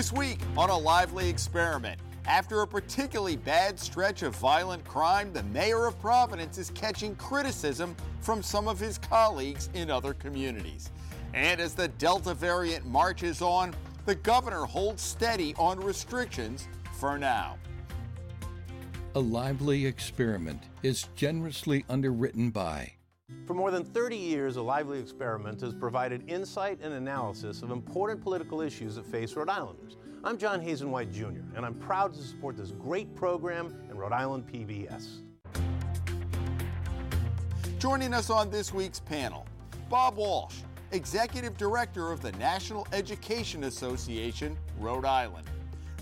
This week on a lively experiment. After a particularly bad stretch of violent crime, the mayor of Providence is catching criticism from some of his colleagues in other communities. And as the Delta variant marches on, the governor holds steady on restrictions for now. A lively experiment is generously underwritten by for more than 30 years, A Lively Experiment has provided insight and analysis of important political issues that face Rhode Islanders. I'm John Hazen White Jr., and I'm proud to support this great program in Rhode Island PBS. Joining us on this week's panel, Bob Walsh, Executive Director of the National Education Association, Rhode Island,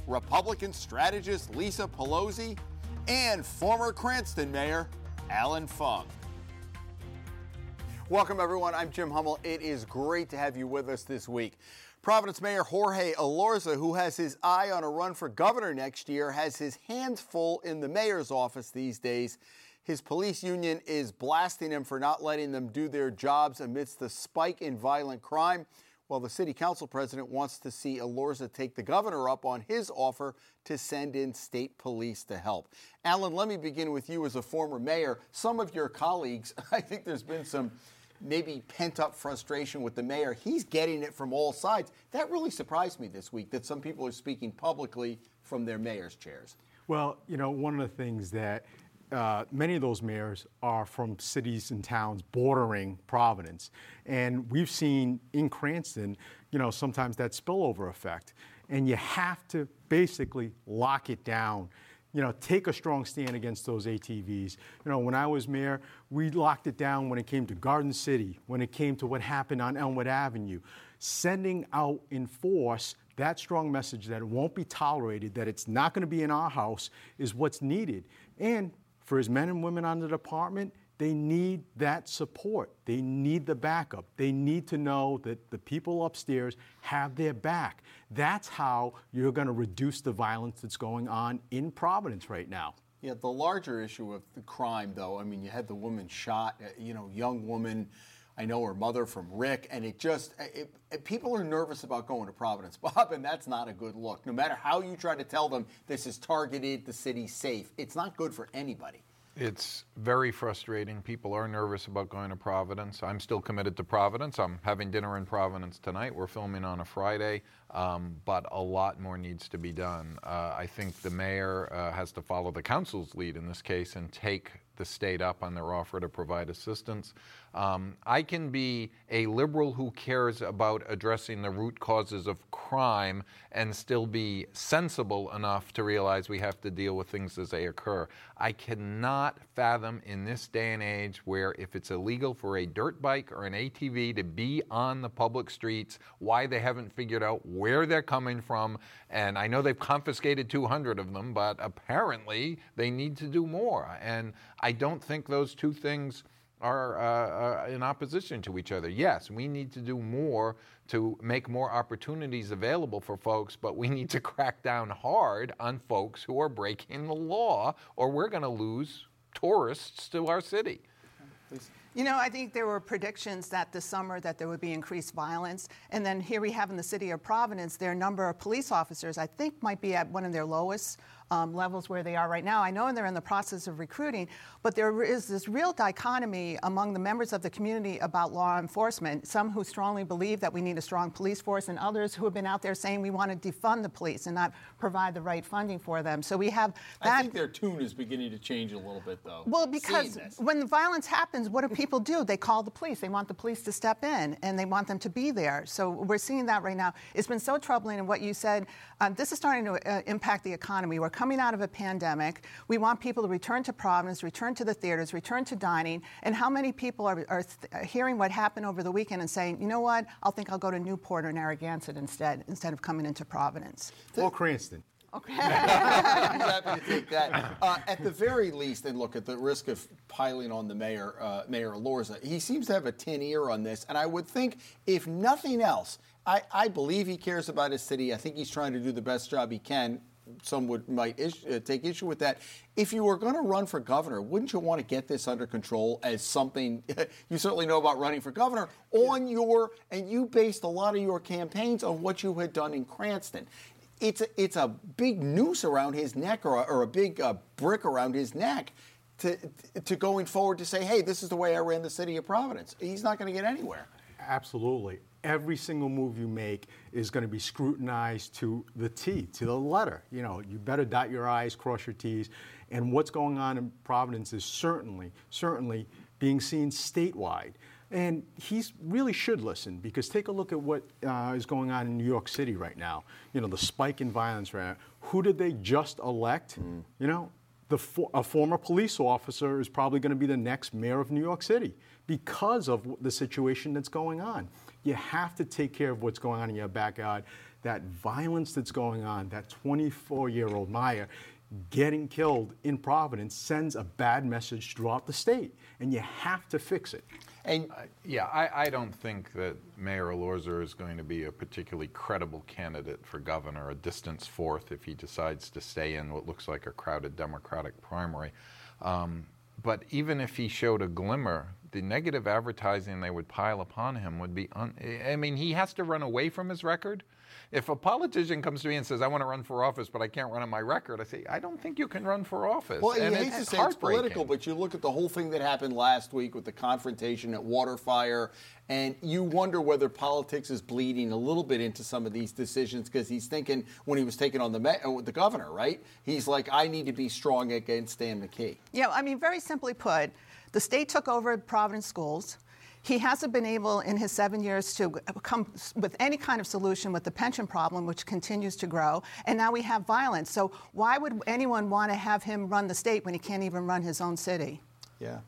Republican strategist Lisa Pelosi, and former Cranston Mayor Alan Fung. Welcome, everyone. I'm Jim Hummel. It is great to have you with us this week. Providence Mayor Jorge Elorza, who has his eye on a run for governor next year, has his hands full in the mayor's office these days. His police union is blasting him for not letting them do their jobs amidst the spike in violent crime. While the city council president wants to see Elorza take the governor up on his offer to send in state police to help. Alan, let me begin with you as a former mayor. Some of your colleagues, I think there's been some maybe pent up frustration with the mayor. He's getting it from all sides. That really surprised me this week that some people are speaking publicly from their mayor's chairs. Well, you know, one of the things that uh, many of those mayors are from cities and towns bordering Providence. And we've seen in Cranston, you know, sometimes that spillover effect. And you have to basically lock it down you know, take a strong stand against those ATVs. You know, when I was mayor, we locked it down when it came to Garden City, when it came to what happened on Elmwood Avenue. Sending out in force that strong message that it won't be tolerated, that it's not going to be in our house, is what's needed. And for his men and women on the department, they need that support. They need the backup. They need to know that the people upstairs have their back. That's how you're going to reduce the violence that's going on in Providence right now. Yeah, the larger issue of the crime, though, I mean, you had the woman shot, uh, you know, young woman. I know her mother from Rick, and it just, it, it, people are nervous about going to Providence, Bob, and that's not a good look. No matter how you try to tell them this is targeted, the city's safe, it's not good for anybody. It's very frustrating. People are nervous about going to Providence. I'm still committed to Providence. I'm having dinner in Providence tonight. We're filming on a Friday, um, but a lot more needs to be done. Uh, I think the mayor uh, has to follow the council's lead in this case and take the state up on their offer to provide assistance. Um, I can be a liberal who cares about addressing the root causes of crime and still be sensible enough to realize we have to deal with things as they occur. I cannot fathom in this day and age where if it's illegal for a dirt bike or an ATV to be on the public streets, why they haven't figured out where they're coming from. And I know they've confiscated 200 of them, but apparently they need to do more. And I don't think those two things are uh, uh, in opposition to each other. Yes, we need to do more to make more opportunities available for folks, but we need to crack down hard on folks who are breaking the law, or we're going to lose tourists to our city. You know, I think there were predictions that this summer that there would be increased violence, and then here we have in the city of Providence, their number of police officers I think might be at one of their lowest um, levels where they are right now. I know they're in the process of recruiting, but there is this real dichotomy among the members of the community about law enforcement. Some who strongly believe that we need a strong police force, and others who have been out there saying we want to defund the police and not provide the right funding for them. So we have that. I think their tune is beginning to change a little bit, though. Well, because when the violence happens, what do people do? They call the police. They want the police to step in, and they want them to be there. So we're seeing that right now. It's been so troubling, and what you said, um, this is starting to uh, impact the economy. We're coming out of a pandemic. We want people to return to Providence, return to the theaters, return to dining. And how many people are, are th- hearing what happened over the weekend and saying, you know what, I'll think I'll go to Newport or Narragansett instead, instead of coming into Providence? Or Cranston. Okay. I'm happy to take that. Uh, at the very least, and look at the risk of piling on the mayor, uh, Mayor Elorza, he seems to have a tin ear on this. And I would think, if nothing else, I, I believe he cares about his city. I think he's trying to do the best job he can some would might uh, take issue with that. If you were going to run for governor, wouldn't you want to get this under control as something you certainly know about running for governor on your and you based a lot of your campaigns on what you had done in Cranston. it's a, it's a big noose around his neck or a, or a big uh, brick around his neck to, to going forward to say, hey, this is the way I ran the city of Providence. He's not going to get anywhere. Absolutely. Every single move you make is going to be scrutinized to the T, to the letter. You know, you better dot your I's, cross your T's. And what's going on in Providence is certainly, certainly being seen statewide. And he really should listen because take a look at what uh, is going on in New York City right now. You know, the spike in violence right now. Who did they just elect? Mm. You know, the for, a former police officer is probably going to be the next mayor of New York City because of the situation that's going on. You have to take care of what's going on in your backyard. That violence that's going on, that 24 year old Meyer getting killed in Providence sends a bad message throughout the state, and you have to fix it. And uh, yeah, I, I, don't think that Mayor Elorza is going to be a particularly credible candidate for governor, a distance fourth if he decides to stay in what looks like a crowded Democratic primary. Um, but even if he showed a glimmer, the negative advertising they would pile upon him would be. Un- I mean, he has to run away from his record. If a politician comes to me and says, I want to run for office, but I can't run on my record, I say, I don't think you can run for office. Well, and you hate to say it's political, but you look at the whole thing that happened last week with the confrontation at Waterfire, and you wonder whether politics is bleeding a little bit into some of these decisions because he's thinking when he was taking on the, uh, the governor, right? He's like, I need to be strong against Dan McKee. Yeah, I mean, very simply put, the state took over Providence schools. He hasn't been able in his seven years to come with any kind of solution with the pension problem, which continues to grow. And now we have violence. So why would anyone want to have him run the state when he can't even run his own city? Yeah.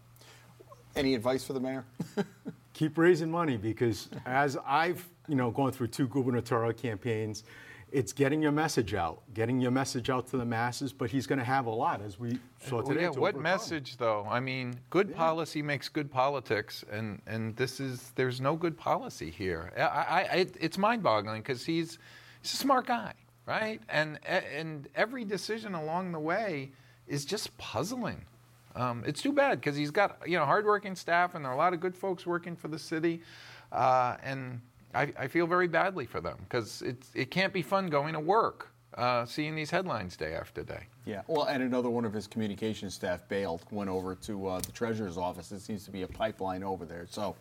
Any advice for the mayor? Keep raising money because as I've you know gone through two gubernatorial campaigns, it's getting your message out, getting your message out to the masses, but he's going to have a lot, as we saw today. Yeah, what message, though? I mean, good yeah. policy makes good politics, and, and this is, there's no good policy here. I, I, it's mind boggling because he's, he's a smart guy, right? And, and every decision along the way is just puzzling. Um, it's too bad because he's got you know hardworking staff and there are a lot of good folks working for the city, uh, and I, I feel very badly for them because it can't be fun going to work, uh, seeing these headlines day after day. Yeah, well, and another one of his communications staff bailed, went over to uh, the treasurer's office. It seems to be a pipeline over there. So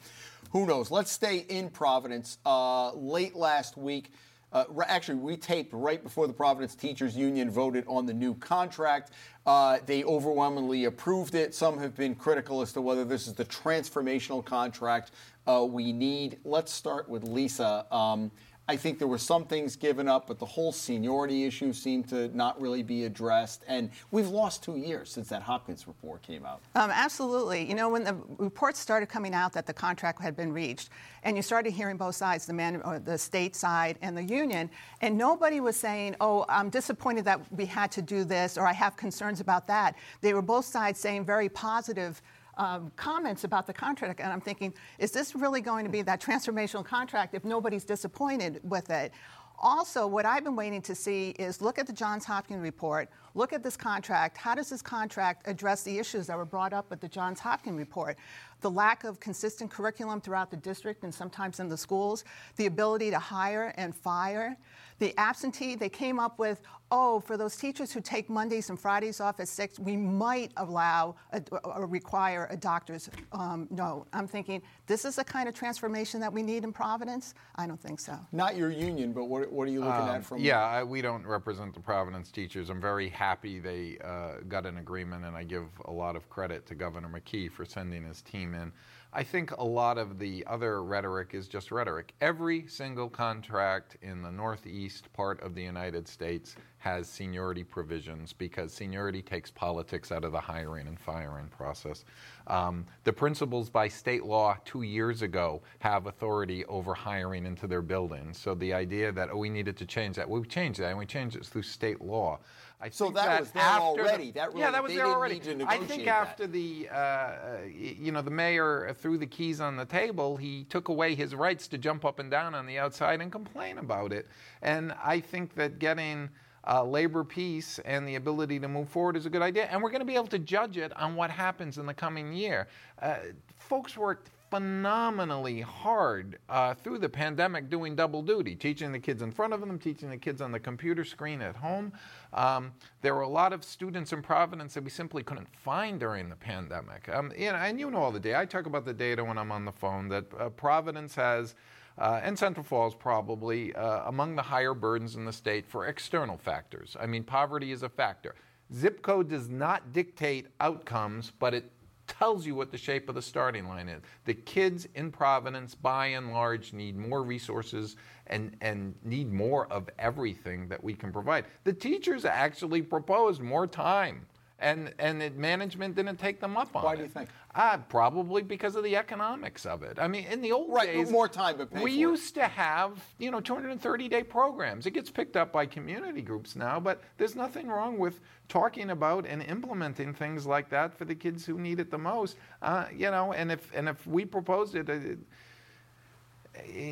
who knows? Let's stay in Providence. Uh, late last week, uh, actually, we taped right before the Providence Teachers Union voted on the new contract. Uh, they overwhelmingly approved it. Some have been critical as to whether this is the transformational contract uh, we need. Let's start with Lisa. Um, I think there were some things given up, but the whole seniority issue seemed to not really be addressed. And we've lost two years since that Hopkins report came out. Um, absolutely. You know, when the reports started coming out that the contract had been reached, and you started hearing both sides, the man, or the state side and the union, and nobody was saying, "Oh, I'm disappointed that we had to do this," or "I have concerns about that." They were both sides saying very positive um, comments about the contract, and I'm thinking, is this really going to be that transformational contract if nobody's disappointed with it? Also, what I've been waiting to see is look at the Johns Hopkins report, look at this contract. How does this contract address the issues that were brought up with the Johns Hopkins report? The lack of consistent curriculum throughout the district and sometimes in the schools, the ability to hire and fire, the absentee, they came up with, oh, for those teachers who take Mondays and Fridays off at 6, we might allow or require a doctor's um, note. I'm thinking, this is the kind of transformation that we need in Providence? I don't think so. Not your union, but what, what are you looking um, at from? Yeah, I, we don't represent the Providence teachers. I'm very happy they uh, got an agreement, and I give a lot of credit to Governor McKee for sending his team in. I think a lot of the other rhetoric is just rhetoric. Every single contract in the northeast part of the United States has seniority provisions because seniority takes politics out of the hiring and firing process. Um, the principals by state law two years ago have authority over hiring into their buildings. So the idea that, oh, we needed to change that, well, we changed that and we changed it through state law. I so that, that, was there already. The, that really, yeah, that was there already. I think after that. the, uh, you know, the mayor threw the keys on the table, he took away his rights to jump up and down on the outside and complain about it. And I think that getting uh, labor peace and the ability to move forward is a good idea. And we're going to be able to judge it on what happens in the coming year. Uh, folks worked phenomenally hard uh, through the pandemic doing double duty, teaching the kids in front of them, teaching the kids on the computer screen at home. Um, there were a lot of students in Providence that we simply couldn't find during the pandemic. Um, know, and you know all the data. I talk about the data when I'm on the phone that uh, Providence has. Uh, and Central Falls probably uh, among the higher burdens in the state for external factors. I mean, poverty is a factor. Zip code does not dictate outcomes, but it tells you what the shape of the starting line is. The kids in Providence, by and large, need more resources and, and need more of everything that we can provide. The teachers actually proposed more time and and it, management didn't take them up on Why it. Why do you think? Uh, probably because of the economics of it. I mean, in the old Right, days, more time, but we for it. used to have you know 230 day programs. It gets picked up by community groups now, but there's nothing wrong with talking about and implementing things like that for the kids who need it the most. Uh, you know, and if and if we proposed it. Uh,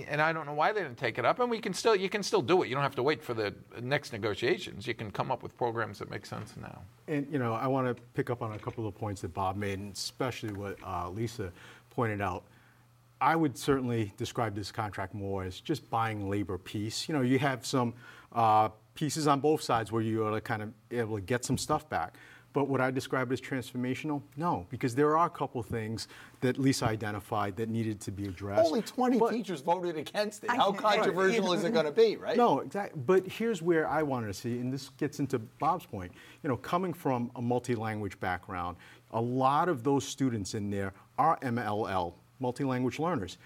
and I don't know why they didn't take it up. And we can still, you can still do it. You don't have to wait for the next negotiations. You can come up with programs that make sense now. And you know, I want to pick up on a couple of points that Bob made, and especially what uh, Lisa pointed out. I would certainly describe this contract more as just buying labor peace. You know, you have some uh, pieces on both sides where you are kind of able to get some stuff back. But would I describe it as transformational? No, because there are a couple things that Lisa identified that needed to be addressed. Only 20 But- teachers voted against it. I- How Right. controversial is it going to be, right? No, exactly. But here's where I wanted to see, and this gets into Bob's point. You know, coming from a multi-language background, a lot of those students in there are MLL, multi-language learners.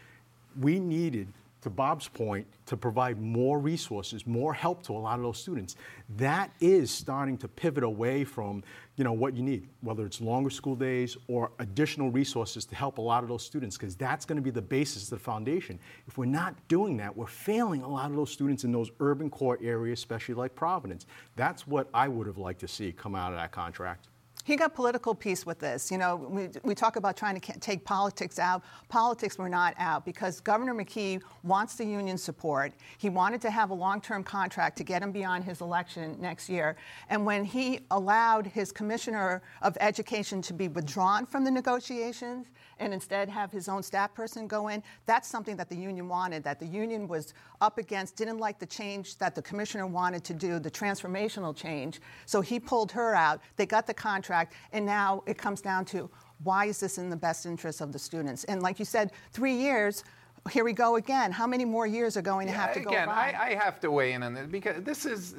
We needed, to Bob's point, to provide more resources, more help to a lot of those students. That is starting to pivot away from, you know, what you need, whether it's longer school days or additional resources to help a lot of those students, because that's going to be the basis, the foundation. If we're not doing that, we're failing a lot of those students in those urban core areas, especially like Providence. That's what I would have liked to see come out of that contract. He got political peace with this. You know, we, we talk about trying to take politics out. Politics were not out because Governor McKee wants the union support. He wanted to have a long term contract to get him beyond his election next year. And when he allowed his commissioner of education to be withdrawn from the negotiations and instead have his own staff person go in, that's something that the union wanted, that the union was up against, didn't like the change that the commissioner wanted to do, the transformational change. So he pulled her out. They got the contract, and now it comes down to why is this in the best interest of the students? And like you said, three years. Here we go again. How many more years are going to have to go Again, by? I, I have to weigh in on this because this is,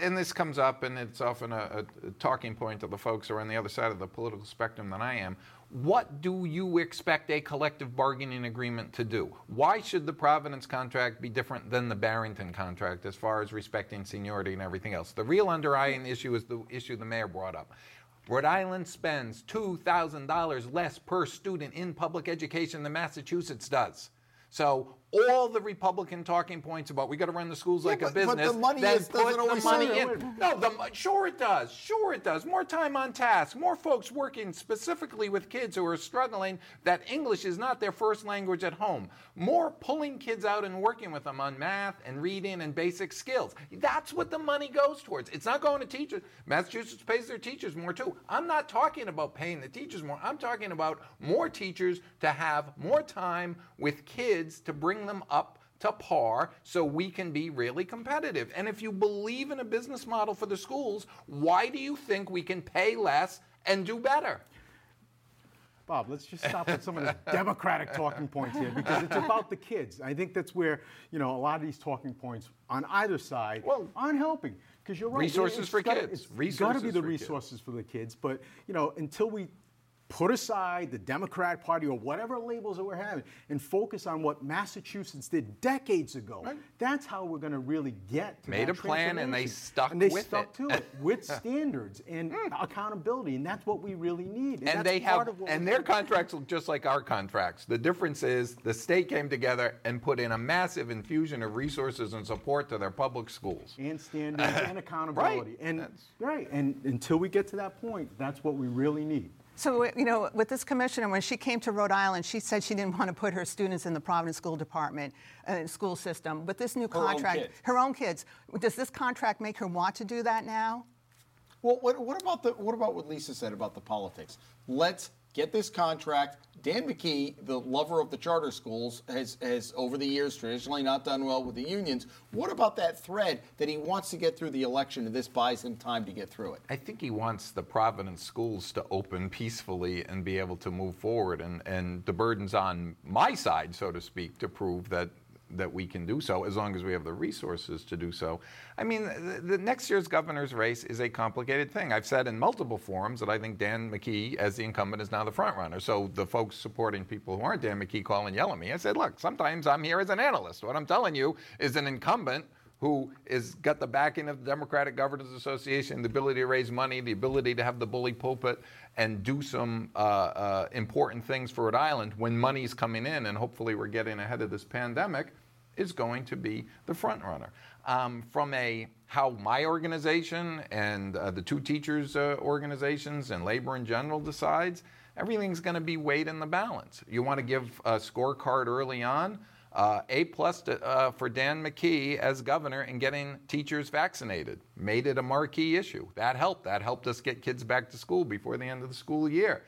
and this comes up, and it's often a, a talking point of the folks who are on the other side of the political spectrum than I am. What do you expect a collective bargaining agreement to do? Why should the Providence contract be different than the Barrington contract as far as respecting seniority and everything else? The real underlying issue is the issue the mayor brought up. Rhode Island spends $2,000 less per student in public education than Massachusetts does. So all the Republican talking points about we got to run the schools like but- a but the business, money is- put the money in. No, the, sure it does. Sure it does. More time on task. More folks working specifically with kids who are struggling that English is not their first language at home. More pulling kids out and working with them on math and reading and basic skills. That's what the money goes towards. It's not going to teachers. Massachusetts pays their teachers more too. I'm not talking about paying the teachers more. I'm talking about more teachers to have more time with kids to bring them up to par so we can be really competitive. And if you believe in a business model for the schools, why do you think we can pay less and do better? Bob, let's just stop with some of the Democratic talking points here because it's about the kids. I think that's where you know a lot of these talking points on either side Well, aren't helping. Because you're right, resources for gotta- kids. It's got to be the for kids. resources for the kids. But you know, until we put aside the Democrat Party or whatever labels that we're having and focus on what Massachusetts did decades ago, that's how we're going to really get to Made a plan and they stuck and they with stuck it. to it with standards and hmm. accountability, and that's what we really need. and that's they have and their doing. contracts look just like our contracts the difference is the state came together and put in a massive infusion of resources and support to their public schools and standards and accountability. And That's- right, and until we get to that point, that's what we really need. So, you know, with this commissioner, when she came to Rhode Island, she said she didn't want to put her students in the Providence School Department, uh, school system. But this new own contract, kids. her own kids, does this contract make her want to do that now? Well, what, what about the what about what Lisa said about the politics? Let's get this contract. Dan McKee, the lover of the charter schools, has, has over the years traditionally not done well with the unions. What about that thread that he wants to get through the election and this buys him time to get through it? I think he wants the Providence schools to open peacefully and be able to move forward. And, and the burden's on my side, so to speak, to prove that that we can do so as long as we have the resources to do so. I mean, the, the, next year's governor's race is a complicated thing. I've said in multiple forums that I think Dan McKee, as the incumbent, is now the front runner. So the folks supporting people who aren't Dan McKee call and yell at me. I said, look, sometimes I'm here as an analyst. What I'm telling you is an incumbent who has got the backing of the Democratic Governors Association, the ability to raise money, the ability to have the bully pulpit and do some uh, uh, important things for Rhode Island when money's coming in, and hopefully we're getting ahead of this pandemic is going to be the front runner. Um, from a how my organization and uh, the two teachers uh, organizations and labor in general decides, everything's going to be weighed in the balance. You want to give a scorecard early on. Uh, a plus to, uh, for Dan McKee as governor in getting teachers vaccinated made it a marquee issue. That helped. That helped us get kids back to school before the end of the school year.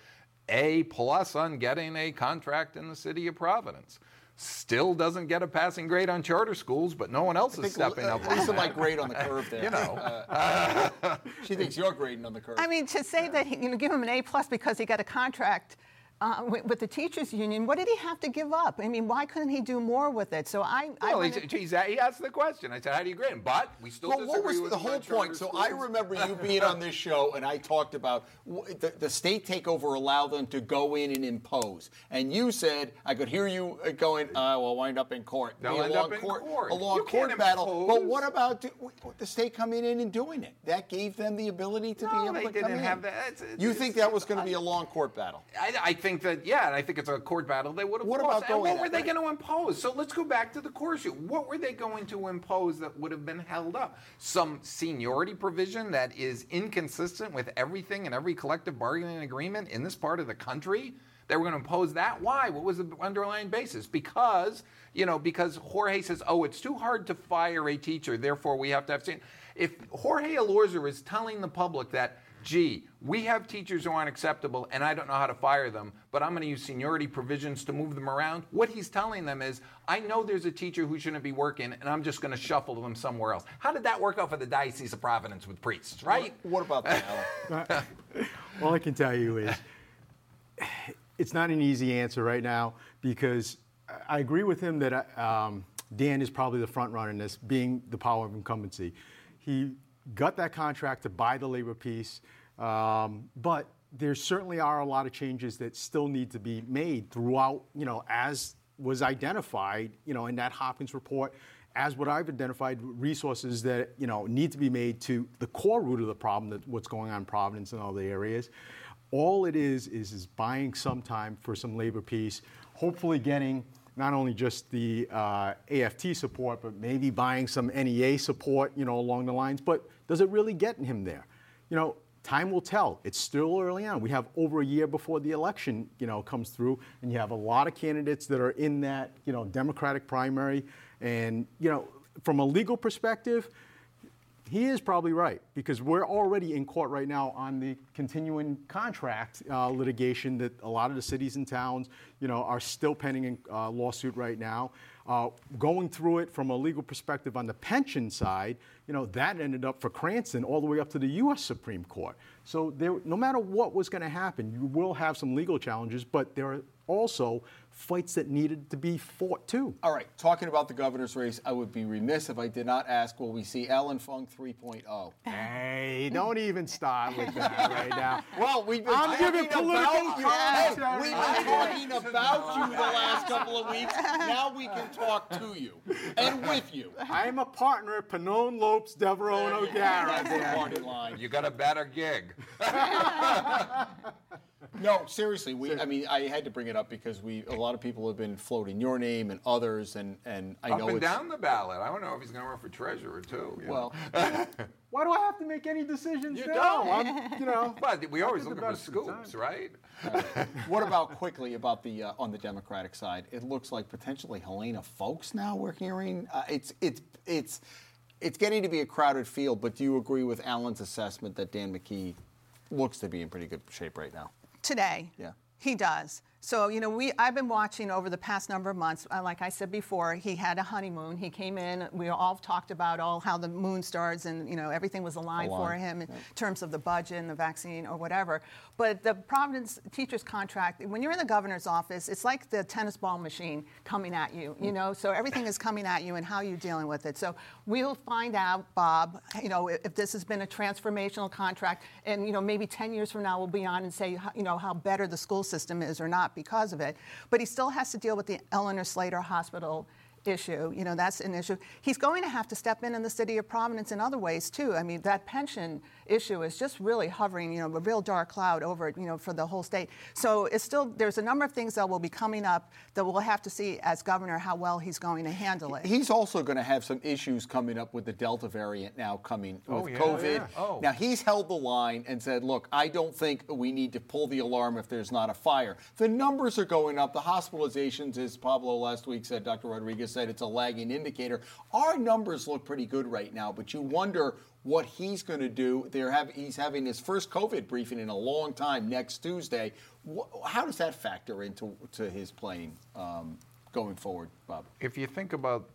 A plus on getting a contract in the city of Providence still doesn't get a passing grade on charter schools, but no one else is stepping uh, up. Lisa might grade on the curve there. you know, uh, she thinks you're grading on the curve. I mean, to say that you know, give him an A plus because he got a contract uh, with, with, the teachers union, what did he have to give up? I mean, why couldn't he do more with it? So I, well, I he's, he's, he asked the question. I said, "How do you grade him?" But we still well, disagree what was with the whole point? So I remember you being on this show, and I talked about the, the state takeover allowed them to go in and impose, and you said I could hear you uh, going, uh, "Well, wind up in court, They'll end up in court, court. a long you court battle." Impose. But what about do, the state coming in and doing it? That gave them the ability to no, be able they to didn't come have in. That. It's, it's, you think that was going to be a long court battle? I, I think that yeah, and I think it's a court battle they would have what lost. About going and what were they right? going to impose? So let's go back to the core issue. What were they going to impose that would have been held up? Some seniority provision that is inconsistent with everything and every collective bargaining agreement in this part of the country? They were going to impose that. Why? What was the underlying basis? Because, you know, because Jorge says, oh, it's too hard to fire a teacher, therefore we have to have. If Jorge Elorza is telling the public that gee, we have teachers who aren't acceptable and I don't know how to fire them, but I'm going to use seniority provisions to move them around. What he's telling them is, I know there's a teacher who shouldn't be working and I'm just going to shuffle them somewhere else. How did that work out for the Diocese of Providence with priests, right? What, what about that, All I can tell you is it's not an easy answer right now because I agree with him that um, Dan is probably the front runner in this, being the power of incumbency. He got that contract to buy the labor peace, um, but there certainly are a lot of changes that still need to be made throughout, you know, as was identified, you know, in that Hopkins report, as what I've identified, resources that, you know, need to be made to the core root of the problem, that what's going on in Providence and all the areas. All it is, is, is buying some time for some labor peace, hopefully getting not only just the uh, AFT support, but maybe buying some NEA support, you know, along the lines. But does it really get him there? You know, time will tell. It's still early on. We have over a year before the election, you know, comes through, and you have a lot of candidates that are in that, you know, Democratic primary. And you know, from a legal perspective, he is probably right because we're already in court right now on the continuing contract uh, litigation that a lot of the cities and towns, you know, are still pending a uh, lawsuit right now. Uh, going through it from a legal perspective on the pension side, you know, that ended up for Cranston all the way up to the U.S. Supreme Court. So there, no matter what was going to happen, you will have some legal challenges, but there are also fights that needed to be fought too. All right, talking about the governor's race, I would be remiss if I did not ask will we see Alan Fung 3.0? Hey, don't even start with that right now. Well, we've been I'm giving political about commentary. We've been talking about you the last couple of weeks. Now we can talk to you and with you. I am a partner at Pannone Lopes, Devereaux, and O'Gara. That's the party line. You got a better gig. No, seriously, we. I mean, I had to bring it up because we. A lot of people have been floating your name and others, and and I Up know and it's. down the ballot. I don't know if he's going to run for treasurer too. Well, Why do I have to make any decisions You now? don't. I'm, you know. but we always look looking for the scoops, time. right? what about quickly about the uh, on the Democratic side? It looks like potentially Helena Foulkes now we're hearing. Uh, it's it's it's it's getting to be a crowded field. But do you agree with Alan's assessment that Dan McKee looks to be in pretty good shape right now? Today. Yeah. He does. So, you know, we, I've been watching over the past number of months. Uh, like I said before, he had a honeymoon. He came in. We all talked about all how the moon stars and, you know, everything was aligned, for him in yeah. terms of the budget and the vaccine or whatever. But the Providence teacher's contract, when you're in the governor's office, it's like the tennis ball machine coming at you, you know? So everything is coming at you and how you're dealing with it. So we'll find out, Bob, you know, if this has been a transformational contract and, you know, maybe 10 years from now we'll be on and say, you know, how better the school system is or not because of it. But he still has to deal with the Eleanor Slater Hospital issue. You know, that's an issue. He's going to have to step in in the city of Providence in other ways too. I mean, that pension issue is just really hovering, you know, a real dark cloud over it, you know, for the whole state. So it's still there's a number of things that will be coming up that we'll have to see as governor how well he's going to handle it. He's also going to have some issues coming up with the Delta variant now coming oh, with yeah, COVID. Yeah. Oh. Now he's held the line and said, "Look, I don't think we need to pull the alarm if there's not a fire." The numbers are going up. The hospitalizations, as Pablo last week said, Dr. Rodriguez said it's a lagging indicator. Our numbers look pretty good right now, but you wonder what he's going to do. They're have, he's having his first COVID briefing in a long time next Tuesday. How does that factor into to his playing um, going forward, Bob? If you think about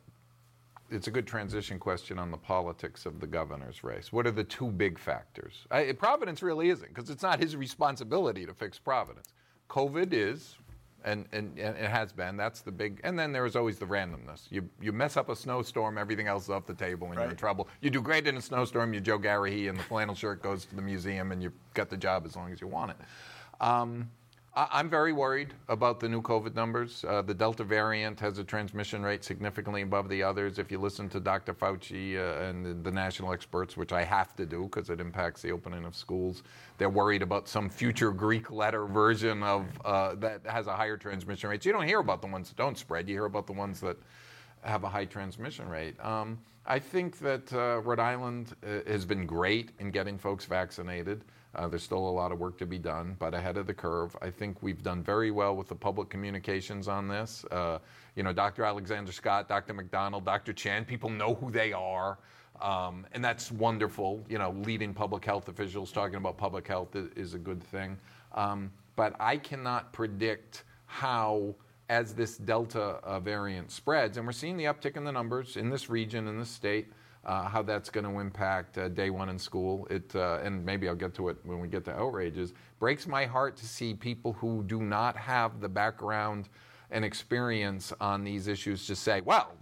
it's a good transition question on the politics of the governor's race. What are the two big factors? I, Providence really isn't, because it's not his responsibility to fix Providence. COVID is, and, and, and, it has been. That's the big. And then there is always the randomness. You you mess up a snowstorm, everything else is off the table, and right. you're in trouble. You do great in a snowstorm. You Joe Garrahy, and the flannel shirt goes to the museum, and you got the job as long as you want it. Um, I'm very worried about the new COVID numbers. Uh, the Delta variant has a transmission rate significantly above the others. If you listen to Dr. Fauci uh, and the, the, national experts, which I have to do because it impacts the opening of schools, they're worried about some future Greek letter version of uh, that has a higher transmission rate. So you don't hear about the ones that don't spread. You hear about the ones that have a high transmission rate. Um, I think that uh, Rhode Island uh, has been great in getting folks vaccinated. Uh, there's still a lot of work to be done, but ahead of the curve. I think we've done very well with the public communications on this. Uh, you know, Dr. Alexander Scott, Dr. McDonald, Dr. Chan, people know who they are. Um, and that's wonderful. You know, leading public health officials talking about public health is, a good thing. Um, but I cannot predict how, as this Delta uh, variant spreads, and we're seeing the uptick in the numbers in this region, in this state, how that's going to impact uh, day one in school. It, uh, and maybe I'll get to it when we get to outrages. Breaks my heart to see people who do not have the background and experience on these issues just say, well,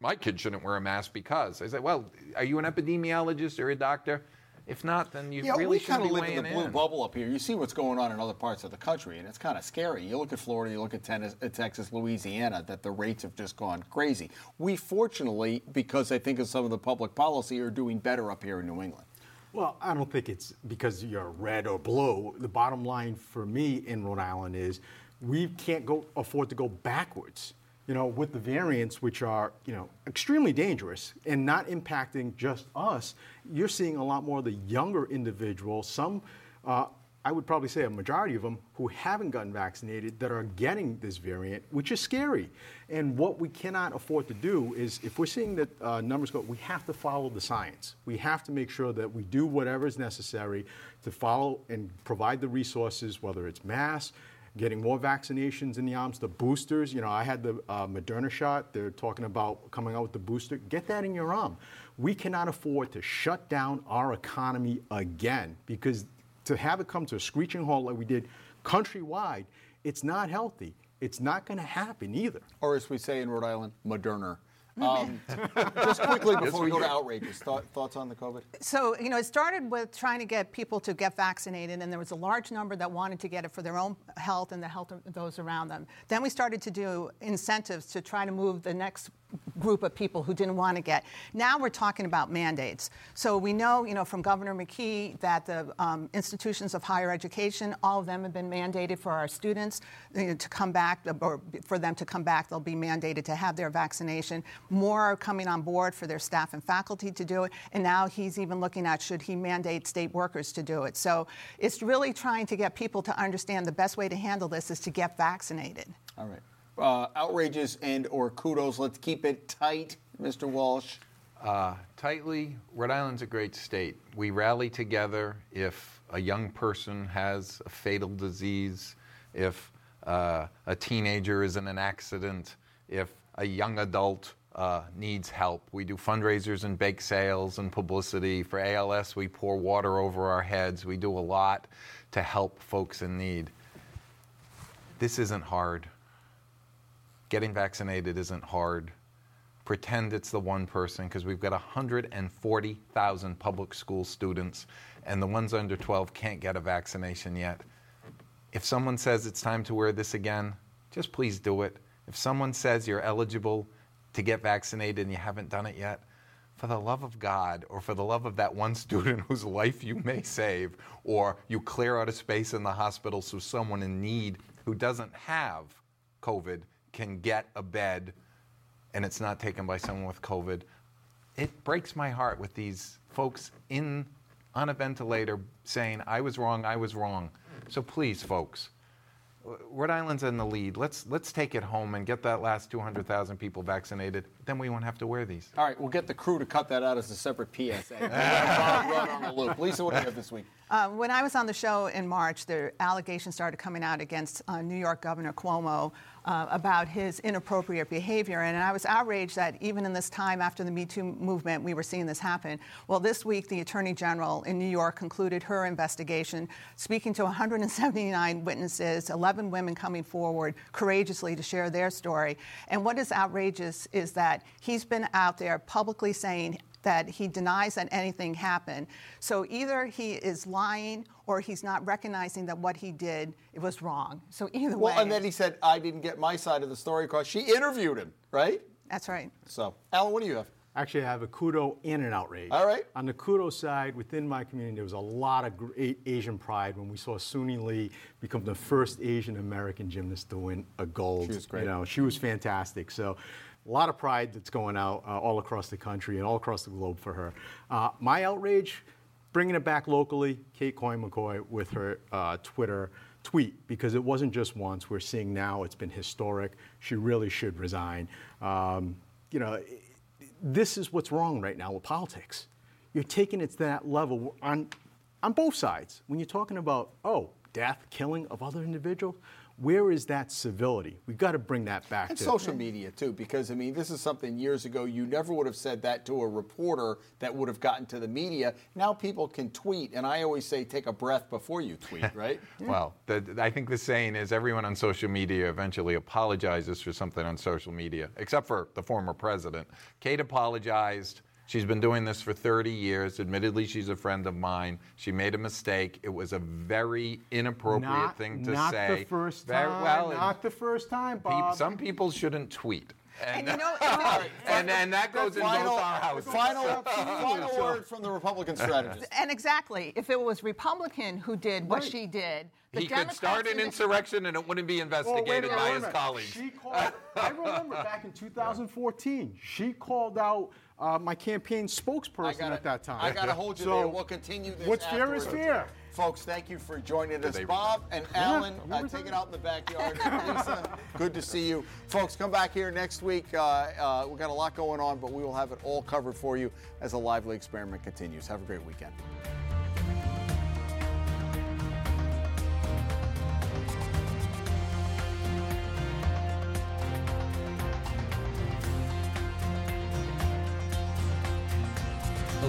my kid shouldn't wear a mask because. I say, well, are you an epidemiologist or a doctor? If not, then you yeah, really we kind of live in the blue in. bubble up here. You see what's going on in other parts of the country, and it's kind of scary. You look at Florida, you look at tennis, uh, Texas, Louisiana, that the rates have just gone crazy. We fortunately, because I think of some of the public policy, are doing better up here in New England. Well, I don't think it's because you're red or blue. The bottom line for me in Rhode Island is we can't go afford to go backwards you know, with the variants, which are, you know, extremely dangerous and not impacting just us, you're seeing a lot more of the younger individuals, some, uh, I would probably say a majority of them, who haven't gotten vaccinated that are getting this variant, which is scary. And what we cannot afford to do is, if we're seeing that uh, numbers go, we have to follow the science. We have to make sure that we do whatever is necessary to follow and provide the resources, whether it's masks, getting more vaccinations in the arms, the boosters. You know, I had the uh, Moderna shot. They're talking about coming out with the booster. Get that in your arm. We cannot afford to shut down our economy again because to have it come to a screeching halt like we did countrywide, it's not healthy. It's not going to happen either. Or as we say in Rhode Island, Moderna. Um, just quickly before we go to outrages, thought, thoughts on the COVID? So, you know, it started with trying to get people to get vaccinated, and there was a large number that wanted to get it for their own health and the health of those around them. Then we started to do incentives to try to move the next group of people who didn't want to get. Now we're talking about mandates. So we know, you know, from Governor McKee that the um, institutions of higher education, all of them have been mandated for our students you know, to come back, or for them to come back, they'll be mandated to have their vaccination. More are coming on board for their staff and faculty to do it. And now he's even looking at should he mandate state workers to do it. So it's really trying to get people to understand the best way to handle this is to get vaccinated. All right uh, outrages and or kudos. Let's keep it tight, Mr. Walsh. Uh, tightly, Rhode Island's a great state. We rally together if a young person has a fatal disease, if uh, a teenager is in an accident, if a young adult uh, needs help. We do fundraisers and bake sales and publicity. For ALS, we pour water over our heads. We do a lot to help folks in need. This isn't hard. Getting vaccinated isn't hard. Pretend it's the one person because we've got 140,000 public school students and the ones under 12 can't get a vaccination yet. If someone says it's time to wear this again, just please do it. If someone says you're eligible to get vaccinated and you haven't done it yet, for the love of God or for the love of that one student whose life you may save, or you clear out a space in the hospital so someone in need who doesn't have COVID can get a bed and it's not taken by someone with COVID. It breaks my heart with these folks in on a ventilator saying, I was wrong, I was wrong. So please, folks, uh, Rhode Island's in the lead. Let's let's take it home and get that last 200,000 people vaccinated. Then we won't have to wear these. All right, we'll get the crew to cut that out as a separate PSA. Run on the loop. Lisa, what do you have this week? Uh, when I was on the show in March, the allegations started coming out against uh, New York Governor Cuomo uh, about his inappropriate behavior. And I was outraged that even in this time after the Me Too movement, we were seeing this happen. Well, this week, the Attorney General in New York concluded her investigation, speaking to 179 witnesses, 11 women coming forward courageously to share their story. And what is outrageous is that he's been out there publicly saying, that he denies that anything happened. So either he is lying or he's not recognizing that what he did it was wrong. So either well, way. Well, and then he said, I didn't get my side of the story across. She interviewed him, right? That's right. So, Alan, what do you have? Actually, I have a kudo and an outrage. All right. On the kudo side, within my community, there was a lot of great Asian pride when we saw Suni Lee become the first Asian American gymnast to win a gold. She was great. You know, she was fantastic. So, a lot of pride that's going out uh, all across the country and all across the globe for her. Uh, my outrage, bringing it back locally, Kate Coyne McCoy with her uh, Twitter tweet because it wasn't just once. We're seeing now it's been historic. She really should resign. Um, you know this is what's wrong right now with politics. You're taking it to that level on, on both sides. When you're talking about, oh, death, killing of other individuals, where is that civility? We've got to bring that back and to social media too, because I mean, this is something years ago you never would have said that to a reporter that would have gotten to the media. Now people can tweet, and I always say, take a breath before you tweet, right? well, the, I think the saying is everyone on social media eventually apologizes for something on social media, except for the former president. Kate apologized. She's been doing this for 30 years. Admittedly, she's a friend of mine. She made a mistake. It was a very inappropriate not, thing to not say. Not the first very, time. well, not the first time, Bob. some people shouldn't tweet. And, and you know, and, and, that goes in final, both our houses. Final, final word from the Republican strategist. And exactly, if it was Republican who did what Right. she did, the he Democrats could start an insurrection and it wouldn't be wait investigated minute, by his colleagues. She called, I remember back in 2014, she called out uh, my campaign spokesperson gotta- at that time. I got to hold you So, there. We'll continue this. What's fair is afterwards. fair. Folks, thank you for joining us. Bob and Alan, we uh, take it out in the backyard. Lisa, good to see you. Folks, come back here next week. Uh, uh, we've got a lot going on, but we will have it all covered for you as a lively experiment continues. Have a great weekend.